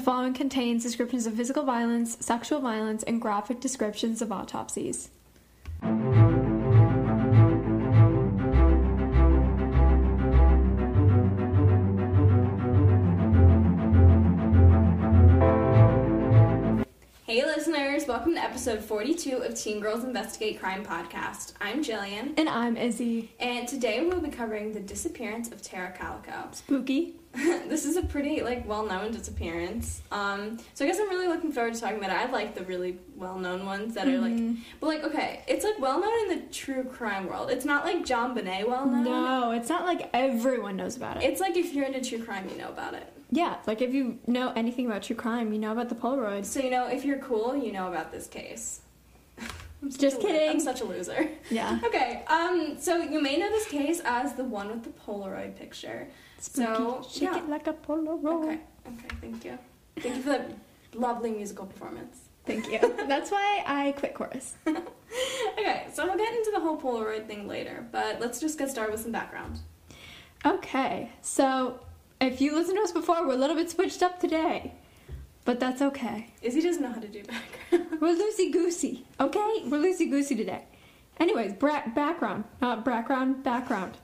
The following contains descriptions of physical violence, sexual violence, and graphic descriptions of autopsies. Hey listeners, welcome to episode 42 of Teen Girls Investigate Crime podcast. I'm Jillian, And I'm Izzy. and today we'll be covering the disappearance of Tara Calico. Spooky. this is a pretty like well-known disappearance. Um, so I guess I'm really looking forward to talking about it. I like the really well-known ones that are like, Mm-hmm. but like okay, it's like well-known in the true crime world. It's not like JonBenét well-known. No, it's not like everyone knows about it. It's like if you're into true crime, you know about it. yeah, like if you know anything about true crime, you know about the Polaroids. So you know if you're cool, you know about this case. I'm Just kidding. I'm such a loser. Yeah. Okay, um, so you may know this case as the one with the Polaroid picture. So, Spooky. Shake yeah. it like a Polaroid. Okay, okay, thank you. Thank you for that lovely musical performance. Thank you. That's why I quit chorus. Okay, so we'll get into the whole Polaroid thing later, but let's just get started with some background. Okay, so if you listened to us before, we're a little bit switched up today. But that's okay. Izzy doesn't know how to do background. We're loosey goosey, okay? We're loosey goosey today. Anyways, bra- background, not background, background.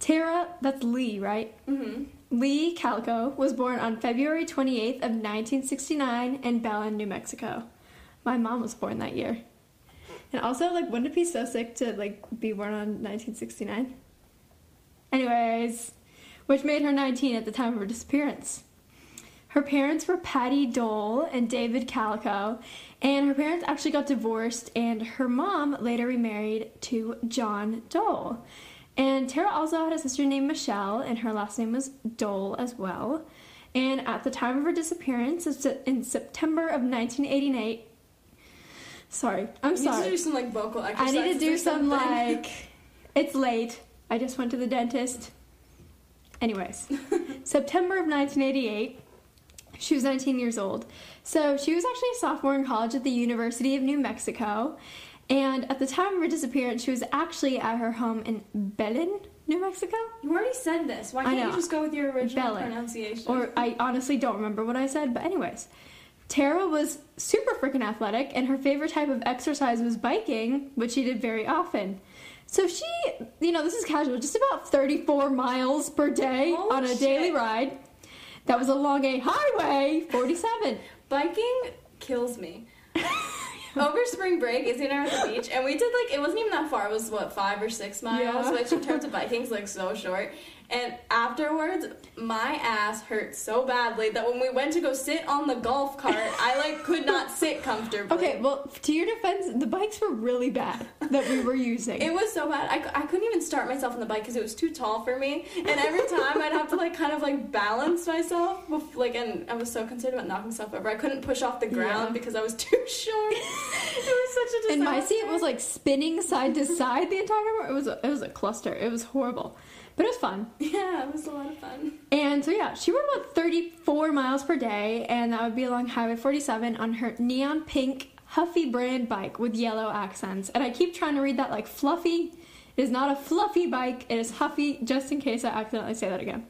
Tara, that's Lee, right? mm-hmm. Lee Calico was born on February 28th of 1969 in Belen, New Mexico. My mom was born that year. And also, like, wouldn't it be so sick to, like, be born on 1969? Anyways, which made her 19 at the time of her disappearance. Her parents were Patty Dole and David Calico, and her parents actually got divorced, and her mom later remarried to John Dole. And Tara also had a sister named Michelle, and her last name was Dole as well. And at the time of her disappearance, it's in September of 1988. Sorry, I'm sorry. You need to do some like vocal I need to do some something. like. It's late. I just went to the dentist. Anyways, September of 1988. She was 19 years old. So she was actually a sophomore in college at the University of New Mexico. And at the time of her disappearance, she was actually at her home in Belen, New Mexico. You already said this. Why can't you just go with your original Belen. pronunciation? Or I honestly don't remember what I said, but anyways. Tara was super freaking athletic, and her favorite type of exercise was biking, which she did very often. So she, you know, this is casual, just about 34 miles per day Holy on a shit. daily ride. That was along a highway 47. Biking kills me. Over spring break, Izzy and I were at the beach, and we did like it wasn't even that far. It was what five or six miles, Yeah. which in terms of biking is like so short. And afterwards, my ass hurt so badly that when we went to go sit on the golf cart, I like could not sit comfortably. Okay, well, to your defense, the bikes were really bad that we were using. It was so bad. I, I couldn't even start myself on the bike because it was too tall for me. And every time I'd have to like kind of like balance myself, bef- like, and I was so concerned about knocking myself over. I couldn't push off the ground Yeah. because I was too short. it was such a disaster. and my seat was like spinning side to side the entire time. It was a, it was a cluster. It was horrible, but it was fun. yeah, it was a lot of fun. And so yeah, she rode about 34 miles per day, and that would be along Highway 47 on her neon pink Huffy brand bike with yellow accents. And I keep trying to read that like fluffy. It is not a fluffy bike. It is Huffy. Just in case I accidentally say that again.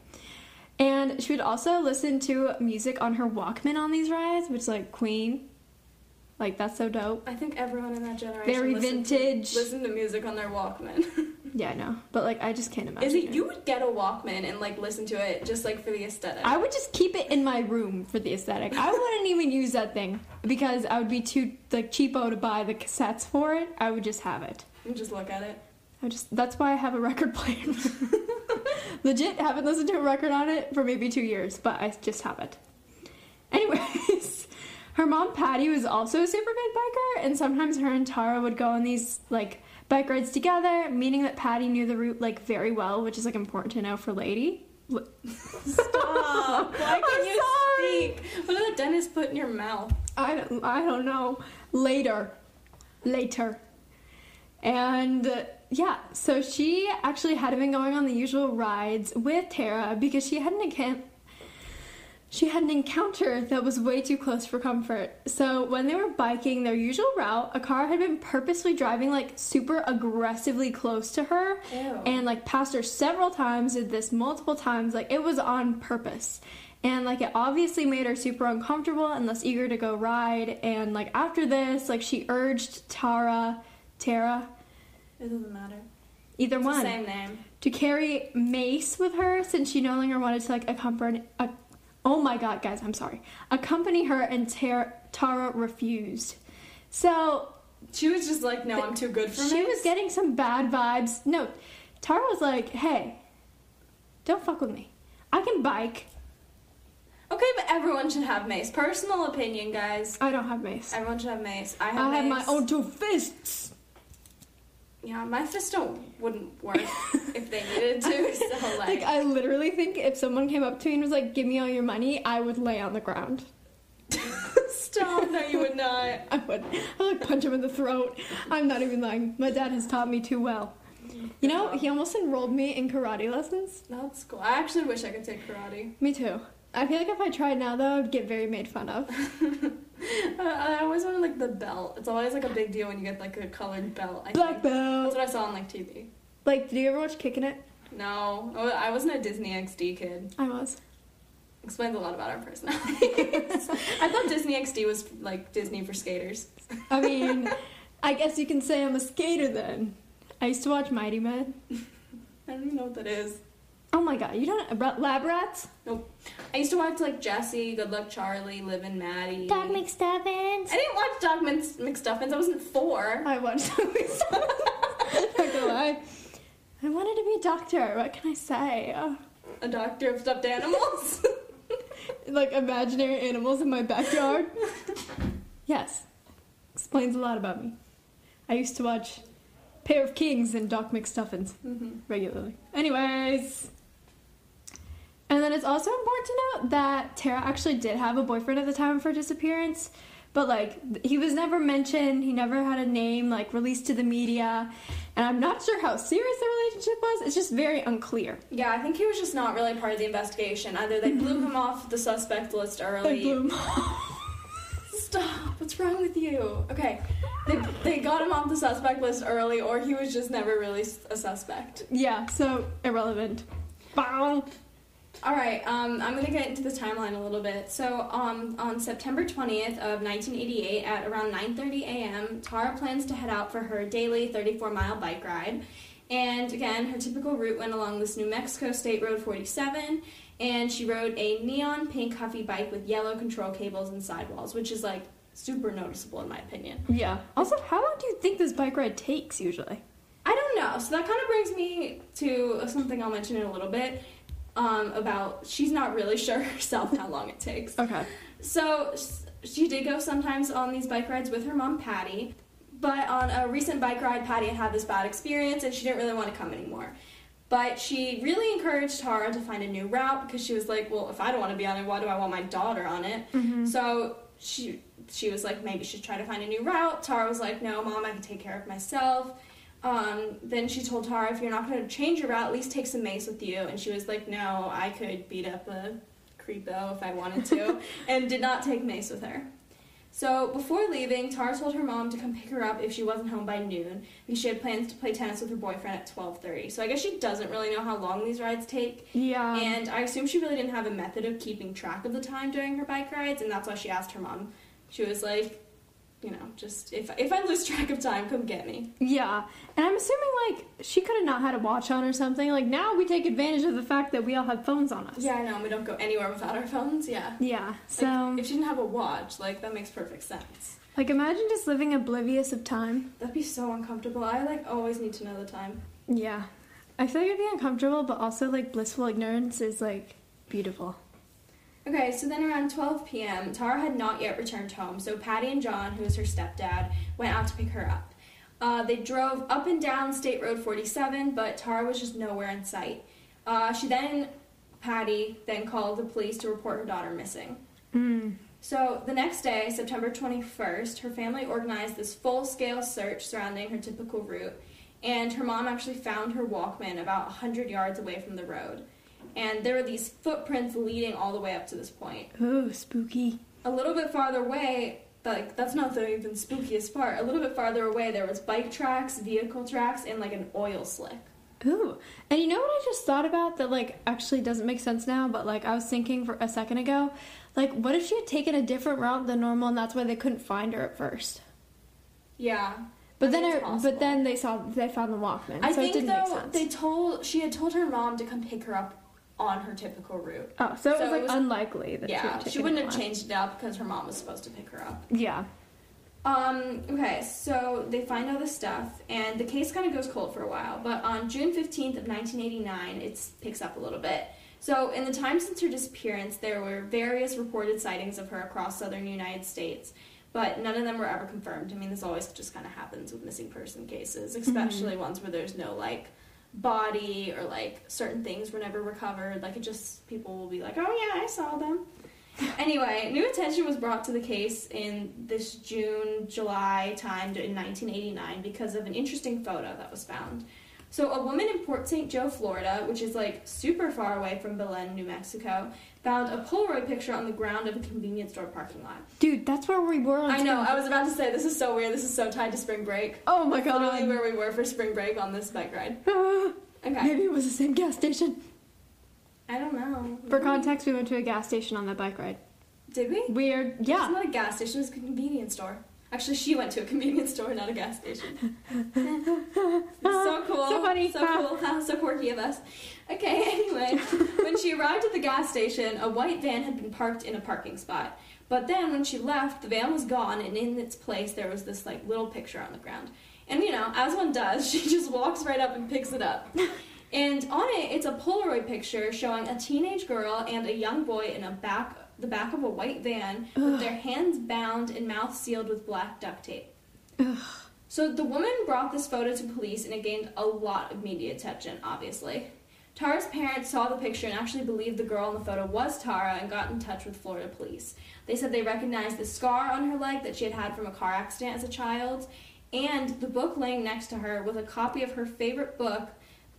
And she would also listen to music on her Walkman on these rides, which is like Queen. Like that's so dope. I think everyone in that generation Very listened vintage. To, listened to music on their Walkman. Yeah, I know. But like I just can't imagine. Is it it. you would get a Walkman and like listen to it just like for the aesthetic? I would just keep it in my room for the aesthetic. I wouldn't even use that thing because I would be too like cheapo to buy the cassettes for it. I would just have it. and just look at it. I just that's why I have a record player. Legit haven't listened to a record on it for maybe two years, but I just have it. Anyways, her mom Patty was also a super big biker, and sometimes her and Tara would go on these like bike rides together, meaning that Patty knew the route like very well, which is like important to know for lady. Stop! Why I'm can you sorry. speak? What did the dentist put in your mouth? I don't, I don't know. Later. Later. And uh, yeah, so she actually had been going on the usual rides with Tara because she had an account. She had an encounter that was way too close for comfort. So, when they were biking their usual route, a car had been purposely driving like super aggressively close to her Ew. and like passed her several times, did this multiple times. Like, it was on purpose. And like it obviously made her super uncomfortable and less eager to go ride. And like after this, like she urged Tara, Tara, It doesn't matter. either It's one, same name. to carry Mace with her since she no longer wanted to like accompany. A, oh my god, guys, I'm sorry. Accompany her, and Tara, Tara refused. So She was just like, no, I'm too good for me. she was getting some bad vibes. No, Tara was like, "Hey, don't fuck with me. I can bike. Okay, but everyone should have Mace. Personal opinion, guys. I don't have Mace. Everyone should have Mace. I have I have my own two fists." Yeah, my fist don't wouldn't work if they needed to. So like, Like I literally think if someone came up to me and was like, "Give me all your money," I would lay on the ground. stop. No, you would not. I would. I would like punch him in the throat. I'm not even lying. My dad has taught me too well. You know, he almost enrolled me in karate lessons. That's cool. I actually wish I could take karate. Me too. I feel like if I tried now, though, I'd get very made fun of. I always wanted like the belt. It's always like a big deal when you get like a colored belt. I Black think. That's what I saw on like TV. Like, did you ever watch Kicking It? No, Oh, I wasn't a Disney XD kid. I was. Explains a lot about our personalities. I thought Disney XD was like Disney for skaters. I mean, I guess you can say I'm a skater then. I used to watch Mighty Med. I don't even know what that is. Oh my god, you don't Ra- Lab Rats? Nope. I used to watch like Jessie, Good Luck Charlie, Liv and Maddie. Doc McStuffins. I didn't watch Doc Mc- McStuffins. I wasn't four. I watched Dog McStuffins. Not gonna lie. I wanted to be a doctor. What can I say? A doctor of stuffed animals. like imaginary animals in my backyard. yes, explains a lot about me. I used to watch Pair of Kings and Doc McStuffins hmm regularly. Anyways. And then it's also important to note that Tara actually did have a boyfriend at the time of her disappearance, but like he was never mentioned, he never had a name like released to the media, and I'm not sure how serious the relationship was. It's just very unclear. Yeah, I think he was just not really part of the investigation. Either they blew him off the suspect list early. Like boom. Stop. What's wrong with you? Okay. They, they got him off the suspect list early, or he was just never really a suspect. yeah, so irrelevant. Bow. All right, um, I'm gonna get into the timeline a little bit. So, um, on September 20th of 1988, at around 9:30 a.m., Tara plans to head out for her daily 34-mile bike ride. And again, her typical route went along this New Mexico State Road 47, and she rode a neon pink Huffy bike with yellow control cables and sidewalls, which is like super noticeable in my opinion. Yeah. Also, how long do you think this bike ride takes usually? I don't know. So that kind of brings me to something I'll mention in a little bit um, about she's not really sure herself how long it takes. Okay. So she did go sometimes on these bike rides with her mom, Patty. But on a recent bike ride, Patty had had this bad experience and she didn't really want to come anymore. But she really encouraged Tara to find a new route because she was like, well, if I don't want to be on it, why do I want my daughter on it? Mm-hmm. So she she was like, maybe she should try to find a new route. Tara was like, no, mom, I can take care of myself. Um, then she told Tara, if you're not going to change your route, at least take some mace with you. And she was like, no, I could beat up a creepo if I wanted to, and did not take mace with her. So before leaving, Tara told her mom to come pick her up if she wasn't home by noon, because she had plans to play tennis with her boyfriend at 12:30. So I guess she doesn't really know how long these rides take. Yeah. And I assume she really didn't have a method of keeping track of the time during her bike rides, and that's why she asked her mom. She was like, you know, just if if I lose track of time, come get me. Yeah, and I'm assuming like she could have not had a watch on or something. Like now we take advantage of the fact that we all have phones on us. Yeah, I know. We don't go anywhere without our phones. Yeah. Yeah. So Like, if she didn't have a watch, like that makes perfect sense. like imagine just living oblivious of time. That'd be so uncomfortable. I like always need to know the time. Yeah. I feel like it'd be uncomfortable, but also like blissful ignorance is like beautiful. Okay, so then around 12 p.m., Tara had not yet returned home, so Patty and John, who was her stepdad, went out to pick her up. Uh, they drove up and down State Road 47, but Tara was just nowhere in sight. Uh, she then, Patty, then called the police to report her daughter missing. Mm. So the next day, September 21st, her family organized this full scale search surrounding her typical route, and her mom actually found her Walkman about 100 yards away from the road. And there were these footprints leading all the way up to this point. Ooh, spooky. A little bit farther away, like that's not the even spookiest part. A little bit farther away, there was bike tracks, vehicle tracks, and like an oil slick. Ooh. And you know what I just thought about that like actually doesn't make sense now, but like I was thinking for a second ago, like what if she had taken a different route than normal and that's why they couldn't find her at first? Yeah. But I then think I, it's possible. but then they saw they found the Walkman. I so it think didn't make though sense. they told she had told her mom to come pick her up on her typical route. oh, so it was like it was- unlikely that she, Yeah, would she wouldn't have changed it up because her mom was supposed to pick her up. Yeah. Um, okay, so they find all this stuff, and the case kind of goes cold for a while. But on June 15th of 1989, it picks up a little bit. So, in the time since her disappearance, there were various reported sightings of her across southern United States, but none of them were ever confirmed. I mean, this always just kind of happens with missing person cases, especially ones where there's no, like, body or, like, certain things were never recovered. Like, it just, people will be like, oh, yeah, I saw them. Anyway, new attention was brought to the case in this June, July time in 1989 because of an interesting photo that was found. So, a woman in Port St. Joe, Florida, which is like super far away from Belen, New Mexico, found a Polaroid picture on the ground of a convenience store parking lot. Dude, that's where we were on I know, I was about to say this is so weird. This is so tied to spring break. Oh my god! Literally where we were for spring break on this bike ride. Okay. Maybe it was the same gas station. I don't know. For context, we went to a gas station on that bike ride. Did we? Weird. Yeah. It's not a gas station, it's a convenience store. Actually, she went to a convenience store, not a gas station. so cool. So funny. So cool. so quirky of us. Okay, anyway, when she arrived at the gas station, a white van had been parked in a parking spot. But then when she left, the van was gone, and in its place, there was this like little picture on the ground. And you know, as one does, she just walks right up and picks it up. And on it, it's a Polaroid picture showing a teenage girl and a young boy in a back the back of a white van with their hands bound and mouth sealed with black duct tape. Ugh. So the woman brought this photo to police and it gained a lot of media attention, obviously. Tara's parents saw the picture and actually believed the girl in the photo was Tara and got in touch with Florida police. They said they recognized the scar on her leg that she had had from a car accident as a child and the book laying next to her with a copy of her favorite book,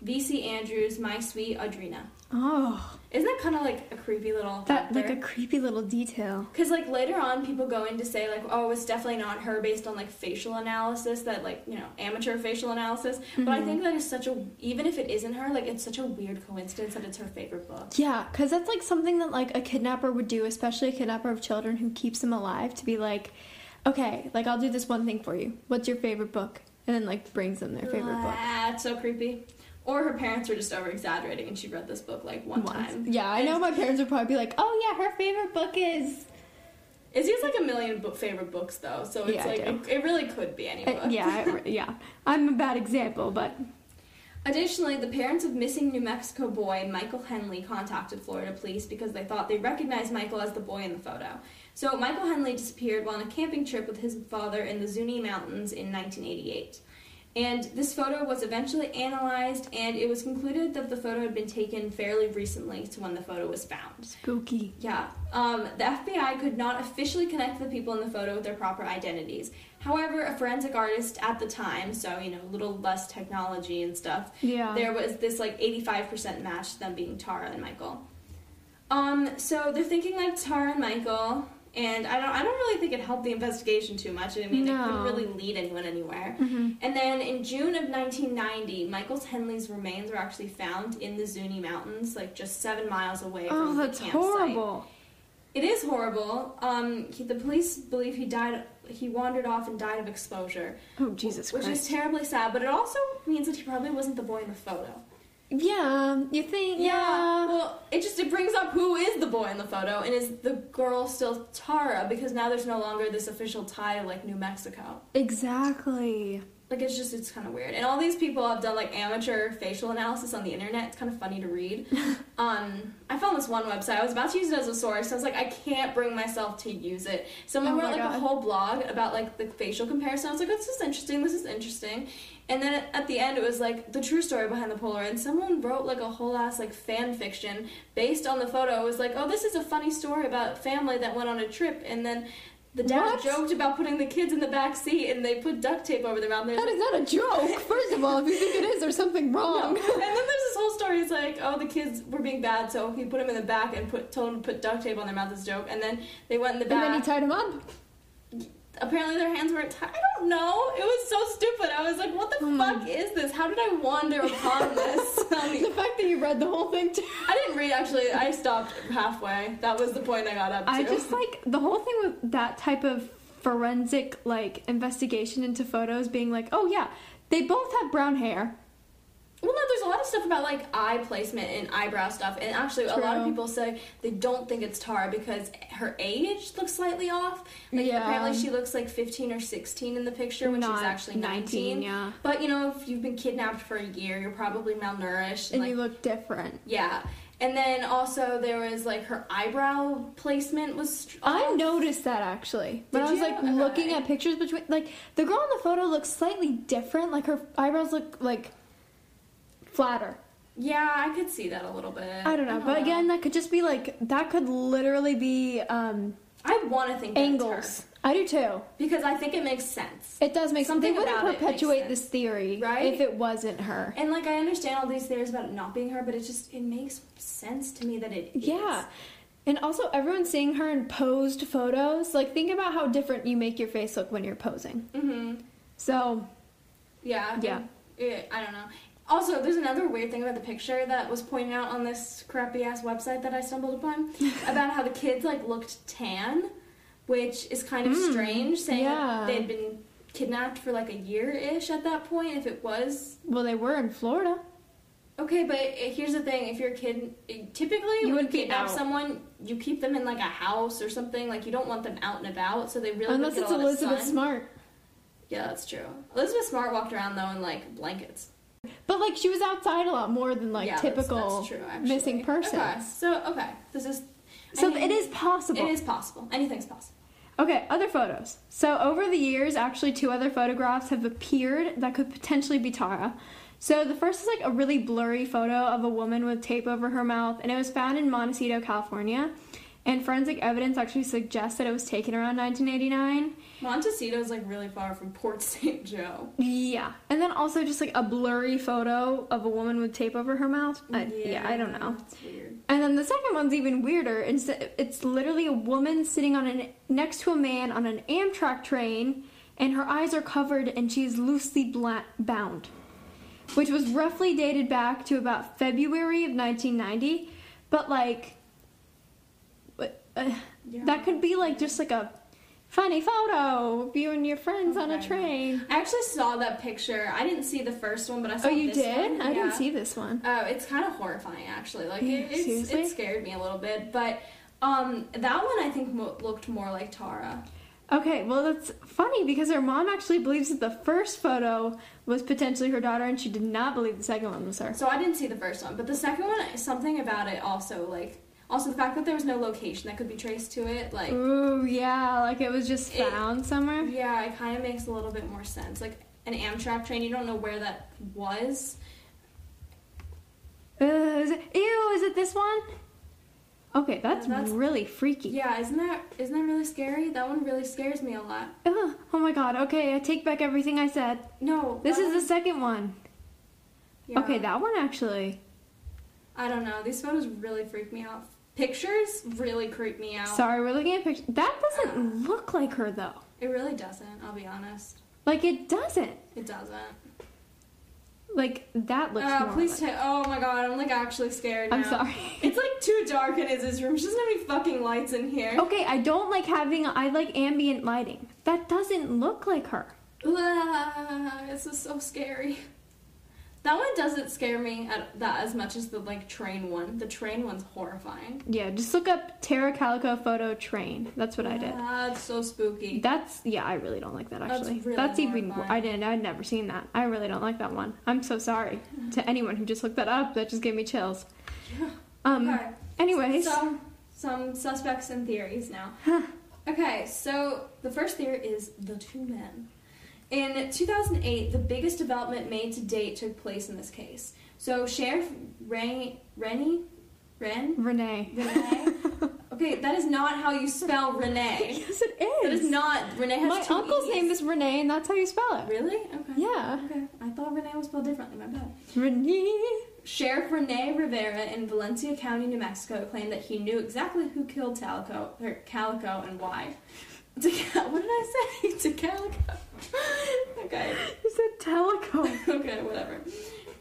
V.C. Andrews' My Sweet Audrina. Oh, Isn't that kind of like a creepy little that like a creepy little detail. Because like later on, people go in to say like, oh, it's definitely not her based on like facial analysis, that like you know amateur facial analysis. But I think that is such a even if it isn't her, like it's such a weird coincidence that it's her favorite book. Yeah, because that's like something that like a kidnapper would do, especially a kidnapper of children who keeps them alive, to be like, okay, like I'll do this one thing for you. What's your favorite book? And then like brings them their favorite book. Ah, it's so creepy. Or her parents were just over exaggerating and she read this book like one Once. time. Yeah, I know my parents would probably be like, oh yeah, her favorite book is. Izzy has like a million book favorite books though, so it's Yeah, like it, it really could be any Uh, book. yeah, I- yeah. I'm a bad example, but Additionally, the parents of missing New Mexico boy Michael Henley contacted Florida police because they thought they recognized Michael as the boy in the photo. So, Michael Henley disappeared while on a camping trip with his father in the Zuni Mountains in 1988. And this photo was eventually analyzed, and it was concluded that the photo had been taken fairly recently to when the photo was found. spooky. Yeah. Um, the FBI could not officially connect the people in the photo with their proper identities. However, a forensic artist at the time, so you know, a little less technology and stuff, Yeah. there was this like 85% match to them being Tara and Michael. Um, so they're thinking like Tara and Michael, and I don't, I don't really think it helped the investigation too much. I mean, it couldn't really lead anyone anywhere. Mhm. And then in June of 1990, Michael's Henley's remains were actually found in the Zuni Mountains, like just seven miles away Oh, from the that's campsite. horrible. It is horrible. Um, he, the police believe he died. He wandered off and died of exposure, Oh, Jesus which Christ. is terribly sad. But it also means that he probably wasn't the boy in the photo. Yeah, you think? Yeah. Well, it just it brings up who is the boy in the photo, and is the girl still Tara? Because now there's no longer this official tie like New Mexico. Exactly. Like it's just it's kind of weird. And all these people have done like amateur facial analysis on the internet. It's kind of funny to read. um, I found this one website. I was about to use it as a source. I was like, I can't bring myself to use it. Someone Oh wrote like God. a whole blog about like the facial comparison. I was like, oh, this is interesting. This is interesting. And then at the end, it was like the true story behind the Polaroid. And someone wrote like a whole ass like fan fiction based on the photo. It was like, oh, this is a funny story about family that went on a trip, and then. The dad What? joked about putting the kids in the back seat, and they put duct tape over their mouth. That is not a joke. First of all, if you think it is, there's something no. wrong. And then there's this whole story. It's like, oh, the kids were being bad, so he put them in the back and put told them to put duct tape on their mouth as a joke. And then they went in the back. And then he tied them up. Apparently their hands weren't tied. I don't know. It was so stupid. I was like, what the Hmm. fuck is this? How did I wander upon this? the the- fact that you read the whole thing too. I didn't read actually. I stopped halfway. That was the point I got up to. I just like the whole thing with that type of forensic like investigation into photos being like, oh yeah, they both have brown hair. Well, no, there's a lot of stuff about like eye placement and eyebrow stuff, and actually, a lot of people say they don't think it's Tara because her age looks slightly off. Like Yeah. apparently, she looks like 15 or 16 in the picture when Not she's actually 19. yeah. But you know, if you've been kidnapped for a year, you're probably malnourished. And like, you look different. yeah. And then also there was like her eyebrow placement was. I noticed that actually when Did I was you? like Okay. looking at pictures between like the girl in the photo looks slightly different. Like her eyebrows look like flatter. Yeah, I could see that a little bit. I don't know, but again, that could just be like that could literally be um, I want to think that it's her. angles. I do too. because I think it makes sense. It does make Something They wouldn't about it makes perpetuate this theory Right? if it wasn't her. And like I understand all these theories about it not being her, but it just it makes sense to me that it is. Yeah. And also, everyone's seeing her in posed photos. Like, think about how different you make your face look when you're posing. Mm-hmm. So, Yeah. Yeah. It, I don't know. Also, there's another weird thing about the picture that was pointed out on this crappy ass website that I stumbled upon about how the kids like looked tan, which is kind of Mm, strange, saying yeah. they'd been kidnapped for like a year ish at that point. If it was well, they were in Florida. okay, but here's the thing: if you're a kid, typically You would kidnap someone, you keep them in like a house or something. Like you don't want them out and about, so they really Unless it's a lot of Elizabeth. Smart. Yeah, that's true. Elizabeth Smart walked around though in like blankets. But, like, she was outside a lot more than, like, Yeah, that's- typical that's true, actually. missing person. Okay, so okay, this is. I So, mean, it is possible. It is possible. Anything's possible. Okay, other photos. So over the years, actually, two other photographs have appeared that could potentially be Tara. So the first is like a really blurry photo of a woman with tape over her mouth, and it was found in Montecito, California. And forensic evidence actually suggests that it was taken around 1989. Montecito is like really far from Port St. Joe. Yeah, and then also just like a blurry photo of a woman with tape over her mouth. I, yeah. I don't know. It's weird. And then the second one's even weirder. It's, it's literally a woman sitting on an next to a man on an Amtrak train, and her eyes are covered, and she's loosely bla- bound, which was roughly dated back to about February of 1990. But like, uh, Yeah. that could be like just like a funny photo of you and your friends on a train. I actually saw that picture. I didn't see the first one, but I saw this one. Oh, you did? one. I didn't see this one. Oh, it's kind of horrifying actually. Like Yeah, it, it scared me a little bit, but um, that one I think mo- looked more like Tara. Okay, well that's funny because her mom actually believes that the first photo was potentially her daughter, and she did not believe the second one was her. So I didn't see the first one, but the second one, something about it also like also the fact that there was no location that could be traced to it, like Ooh, yeah, like it was just It- found somewhere. yeah, it kind of makes a little bit more sense. Like an Amtrak train, you don't know where that was. Uh, is it, ew, is it this one? Okay, that's, That's- really freaky. Yeah, isn't that isn't that really scary? That one really scares me a lot. Ugh, oh my god, okay, I take back everything I said. No, This is the second one. yeah. Okay, that one actually. I don't know. These photos really freak me out. Pictures really creep me out. Sorry, we're looking at pictures. That doesn't look like her though. It really doesn't. I'll be honest. Like it doesn't. It doesn't. Like that looks more please like- ta- Oh my god, I'm like actually scared. Now. I'm sorry. It's like too dark in his room. She doesn't have any fucking lights in here. Okay, I don't like having. I like ambient lighting. That doesn't look like her. Ah, this is so scary. That one doesn't scare me at that as much as the like train one. The train one's horrifying. Yeah, just look up Tara Calico photo train. That's what I did. That's so spooky. That's yeah, I really don't like that That's actually. really That's even. I didn't I'd never seen that. I really don't like that one. I'm so sorry to anyone who just looked that up. That just gave me chills. Um Okay. anyways, Some some suspects and theories now. okay, so the first theory is the two men. In 2008, the biggest development made to date took place in this case. So Sheriff Ren Rennie Ren Renee. Renee. Okay, that is not how you spell Renee. yes it is. That is not Renee has My two uncle's E's. name is Renee and that's how you spell it. Really? Okay. Yeah. Okay. I thought Renee was spelled differently. My bad. Renee. Sheriff Rene Rivera in Valencia County, New Mexico, claimed that he knew exactly who killed Calico, or Calico and why. What did I say? To Calico. okay. You said telephone. okay, whatever.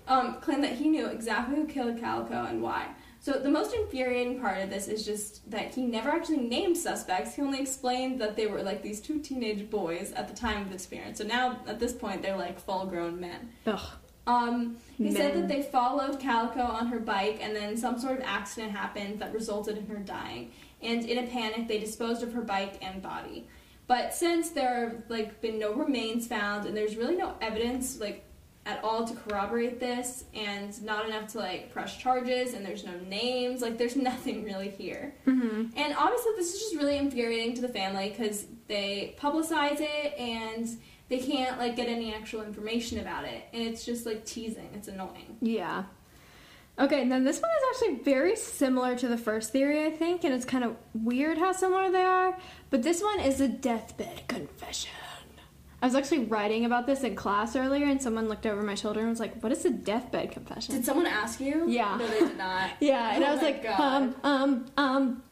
Um, claimed that he knew exactly who killed Calico and why. So the most infuriating part of this is just that he never actually named suspects. He only explained that they were like these two teenage boys at the time of the disappearance. So now at this point they're like full grown men. Ugh. Um, he said that they followed Calico on her bike, and then some sort of accident happened that resulted in her dying. And in a panic, they disposed of her bike and body. But since there have like been no remains found, and there's really no evidence like at all to corroborate this, and not enough to like press charges, and there's no names, like there's nothing really here. Mm-hmm. And obviously, this is just really infuriating to the family because they publicize it and they can't like get any actual information about it, and it's just like teasing. It's annoying. Yeah. Okay, and then this one is actually very similar to the first theory, I think, and it's kind of weird how similar they are. But this one is a deathbed confession. I was actually writing about this in class earlier, and someone looked over my shoulder and was like, "What is a deathbed confession?" Did someone ask you? Yeah. No, they did not. yeah, and Oh I was like, God. "Um, um, um,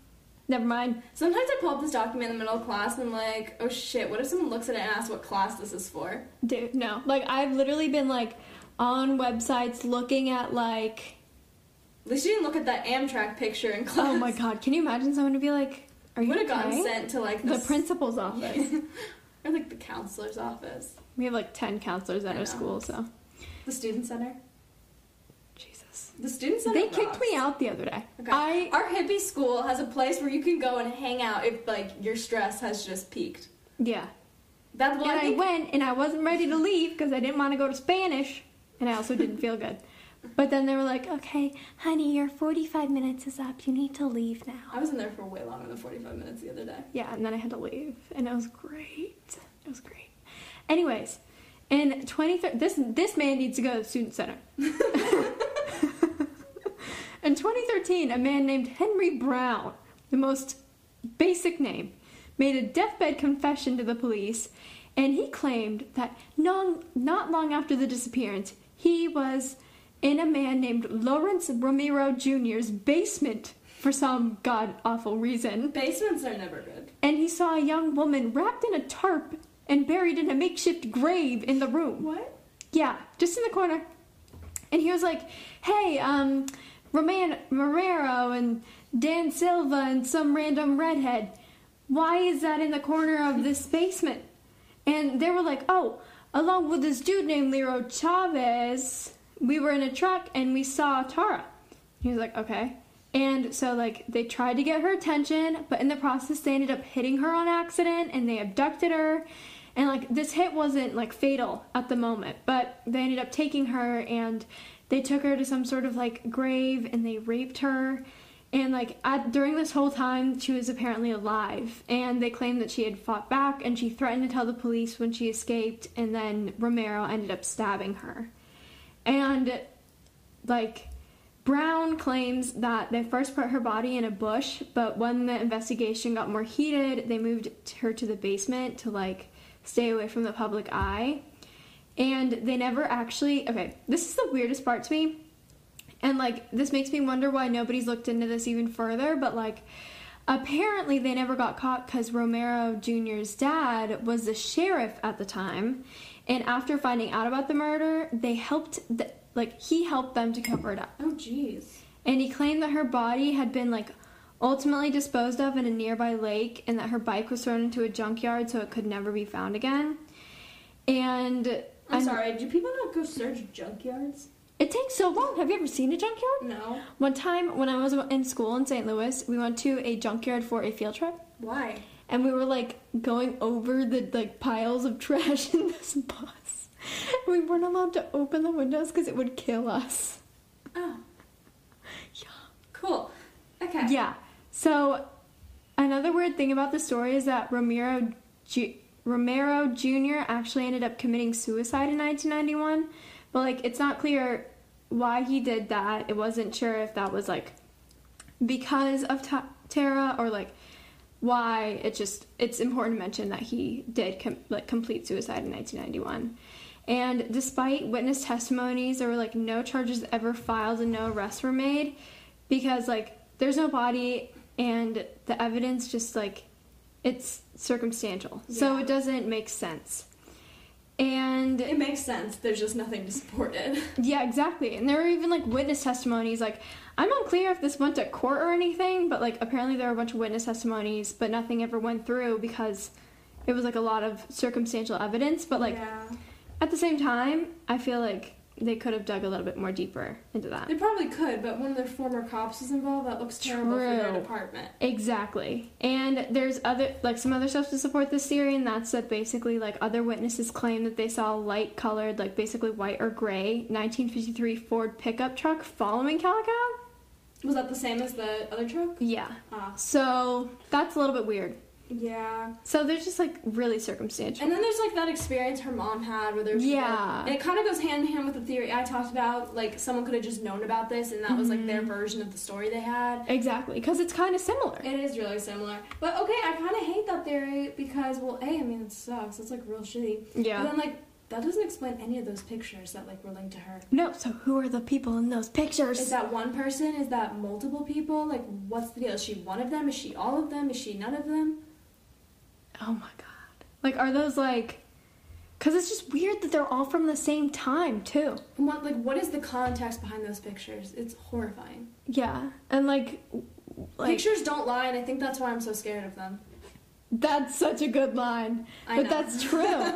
never mind." Sometimes I pull up this document in the middle of class and I'm like, oh shit, what if someone looks at it and asks what class this is for? Dude, no. Like I've literally been like on websites looking at like, At least you didn't look at that Amtrak picture in class. oh my god, can you imagine someone to be like, "Are you Would have gotten okay?" sent to like The principal's office. or like the counselor's office, We have like 10 counselors at I our know. school, so. the student center. Jesus. The student center. They kicked me out the other day. Okay. I. Our hippie school has a place where you can go and hang out if like your stress has just peaked. Yeah. That's what and I I think. went and I wasn't ready to leave because I didn't want to go to Spanish and I also didn't feel good. But then they were like, okay, honey, your 45 minutes is up. You need to leave now. I was in there for way longer than 45 minutes the other day. Yeah, and then I had to leave, and it was great. It was great. Anyways, in 2013, this this man needs to go to the student center. in 2013, a man named Henry Brown, the most basic name, made a deathbed confession to the police, and he claimed that non, not long after the disappearance, he was in a man named Lawrence Romero Jr.'s basement for some god awful reason Basements are never good. and he saw a young woman wrapped in a tarp and buried in a makeshift grave in the room. What? Yeah, just in the corner. And he was like, "Hey, um, Roman Marrero and Dan Silva and some random redhead, why is that in the corner of this basement?" And they were like, "Oh, along with this dude named Leroy Chavez, we were in a truck and we saw Tara." He was like, "Okay." And so, like, they tried to get her attention, but in the process, they ended up hitting her on accident and they abducted her. And, like, this hit wasn't, like, fatal at the moment, but they ended up taking her and they took her to some sort of, like, grave and they raped her. And, like, at, during this whole time, she was apparently alive. And they claimed that she had fought back and she threatened to tell the police when she escaped. And then Romero ended up stabbing her. And, like, Brown claims that they first put her body in a bush, but when the investigation got more heated, they moved her to the basement to like stay away from the public eye. And they never actually. Okay, this is the weirdest part to me. And like, this makes me wonder why nobody's looked into this even further, but like, apparently they never got caught because Romero Jr.'s dad was the sheriff at the time. And after finding out about the murder, they helped, th- like, he helped them to cover it up Oh, jeez. and he claimed that her body had been like ultimately disposed of in a nearby lake and that her bike was thrown into a junkyard so it could never be found again and I'm and sorry. Do people not go search junkyards? it takes so long have you ever seen a junkyard No. one time when i was in school in st louis we went to a junkyard for a field trip Why? And we were like going over the like piles of trash in this bus we weren't allowed to open the windows because it would kill us Oh, yeah cool. Okay. Yeah. So another weird thing about the story is that Romero Ju- Romero Jr. actually ended up committing suicide in 1991, but like it's not clear why he did that. It wasn't sure if that was like because of Ta- Tara or like why. It just it's important to mention that he did com- like complete suicide in 1991. And despite witness testimonies, there were like no charges ever filed and no arrests were made because like there's no body and the evidence just like it's circumstantial, so it doesn't make sense. And It makes sense. There's just nothing to support it. yeah, exactly. And there were even like witness testimonies. Like, I'm unclear if this went to court or anything, but like apparently there were a bunch of witness testimonies, but nothing ever went through because it was like a lot of circumstantial evidence. But like yeah. at the same time, I feel like they could have dug a little bit more deeper into that. They probably could, but one of their former cops is involved. That looks terrible for their department. Exactly. And there's other like some other stuff to support this theory and that's that basically like other witnesses claim that they saw a light colored like basically white or gray 1953 Ford pickup truck following Calico. Was that the same as the other truck? Yeah. Ah, So that's a little bit weird. yeah. So they're just like really circumstantial. And then there's like that experience her mom had where there's Yeah. and it kind of goes hand in hand with the theory I talked about. Like someone could have just known about this, and that was like Mm-hmm. their version of the story they had. Exactly, because it's kind of similar. It is really similar, but okay, I kind of hate that theory because well, a I mean it sucks. It's like real shitty. But Yeah. then like that doesn't explain any of those pictures that like were linked to her. No, so who are the people in those pictures? Is that one person? Is that multiple people? Like, what's the deal? Is she one of them? Is she all of them? Is she none of them? oh my god. Like, are those like. Because it's just weird that they're all from the same time, too. And what like what is the context behind those pictures? It's horrifying. Yeah. And like. like Pictures don't lie, and I think that's why I'm so scared of them. That's such a good line. I but know. that's true.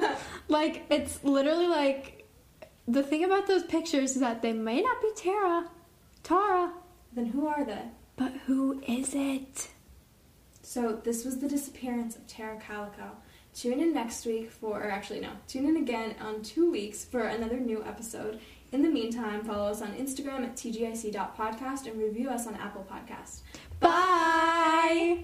like, it's literally like. The thing about those pictures is that they may not be Tara. Tara. Then who are they? But who is it? So this was the disappearance of Tara Calico. Tune in next week for, or actually no, tune in again on two weeks for another new episode. In the meantime, follow us on Instagram at tgic.podcast and review us on Apple Podcast. Bye.